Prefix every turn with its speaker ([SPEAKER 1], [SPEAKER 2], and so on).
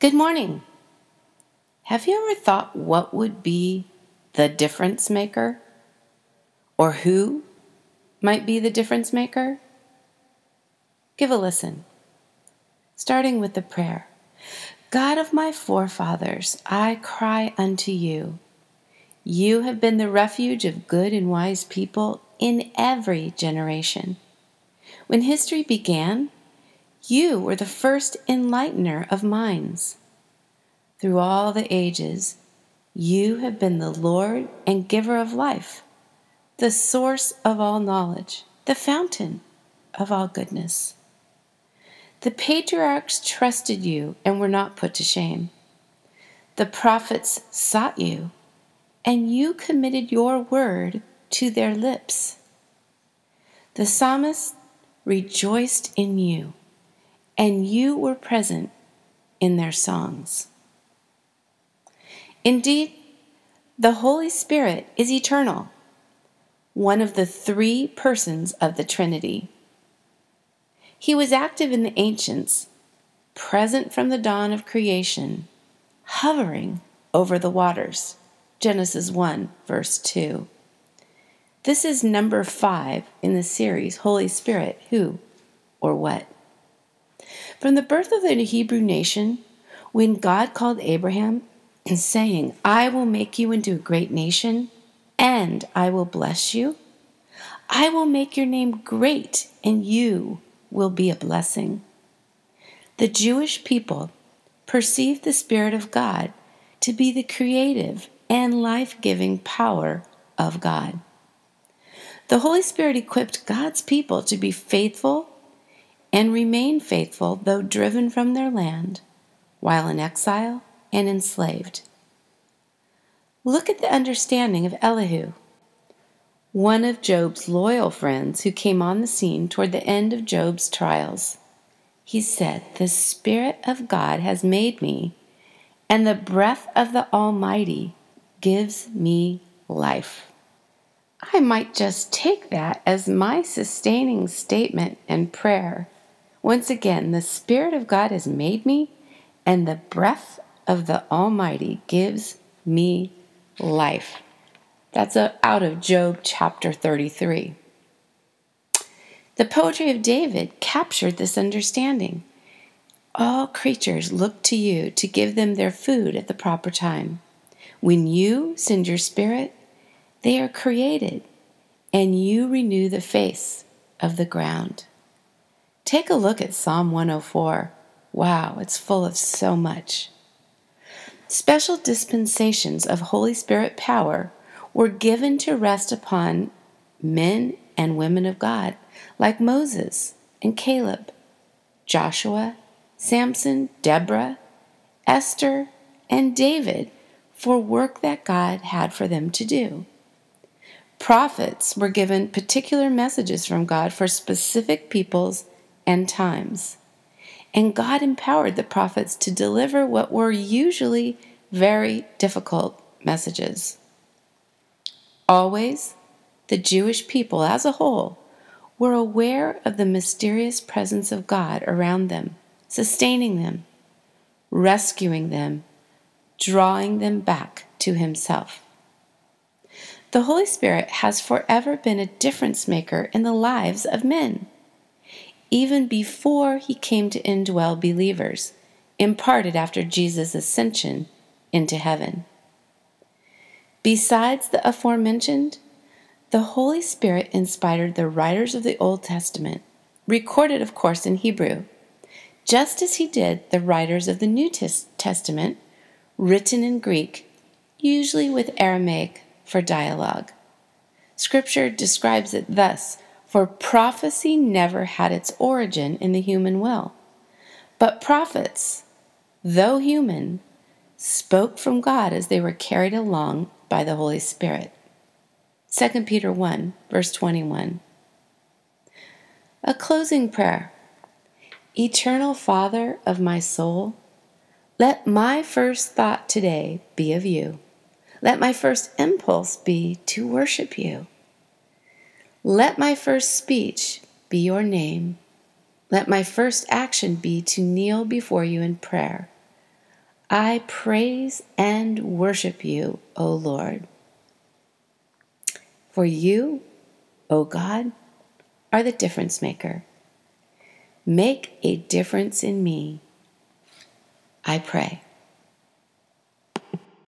[SPEAKER 1] Good morning. Have you ever thought what would be the difference maker? Or who might be the difference maker? Give a listen. Starting with the prayer God of my forefathers, I cry unto you. You have been the refuge of good and wise people in every generation. When history began, you were the first enlightener of minds. Through all the ages, you have been the Lord and giver of life, the source of all knowledge, the fountain of all goodness. The patriarchs trusted you and were not put to shame. The prophets sought you, and you committed your word to their lips. The psalmist rejoiced in you and you were present in their songs. Indeed, the Holy Spirit is eternal, one of the three persons of the Trinity. He was active in the ancients, present from the dawn of creation, hovering over the waters. Genesis 1, verse 2. This is number five in the series Holy Spirit, Who or What? From the birth of the Hebrew nation, when God called Abraham and saying, I will make you into a great nation, and I will bless you, I will make your name great, and you will be a blessing. The Jewish people perceived the Spirit of God to be the creative and life giving power of God. The Holy Spirit equipped God's people to be faithful and remain faithful though driven from their land, while in exile and enslaved. Look at the understanding of Elihu, one of Job's loyal friends who came on the scene toward the end of Job's trials. He said, The Spirit of God has made me, and the breath of the Almighty gives me life. I might just take that as my sustaining statement and prayer once again, the Spirit of God has made me, and the breath of the Almighty gives me life. That's out of Job chapter 33. The poetry of David captured this understanding. All creatures look to you to give them their food at the proper time. When you send your spirit, they are created, and you renew the face of the ground. Take a look at Psalm 104. Wow, it's full of so much. Special dispensations of Holy Spirit power were given to rest upon men and women of God, like Moses and Caleb, Joshua, Samson, Deborah, Esther, and David for work that God had for them to do. Prophets were given particular messages from God for specific peoples and times. And God empowered the prophets to deliver what were usually very difficult messages. Always, the Jewish people as a whole were aware of the mysterious presence of God around them, sustaining them, rescuing them, drawing them back to Himself. The Holy Spirit has forever been a difference maker in the lives of men even before he came to indwell believers, imparted after Jesus' ascension into heaven. Besides the aforementioned, the Holy Spirit inspired the writers of the Old Testament, recorded, of course, in Hebrew, just as he did the writers of the New Testament, written in Greek, usually with Aramaic for dialogue. Scripture describes it thus for prophecy never had its origin in the human will. But prophets, though human, spoke from God as they were carried along by the Holy Spirit. 2 Peter 1, verse 21. A closing prayer. Eternal Father of my soul, let my first thought today be of you. Let my first impulse be to worship you. Let my first speech be your name. Let my first action be to kneel before you in prayer. I praise and worship you, O Lord. For you, O God, are the difference maker. Make a difference in me, I pray.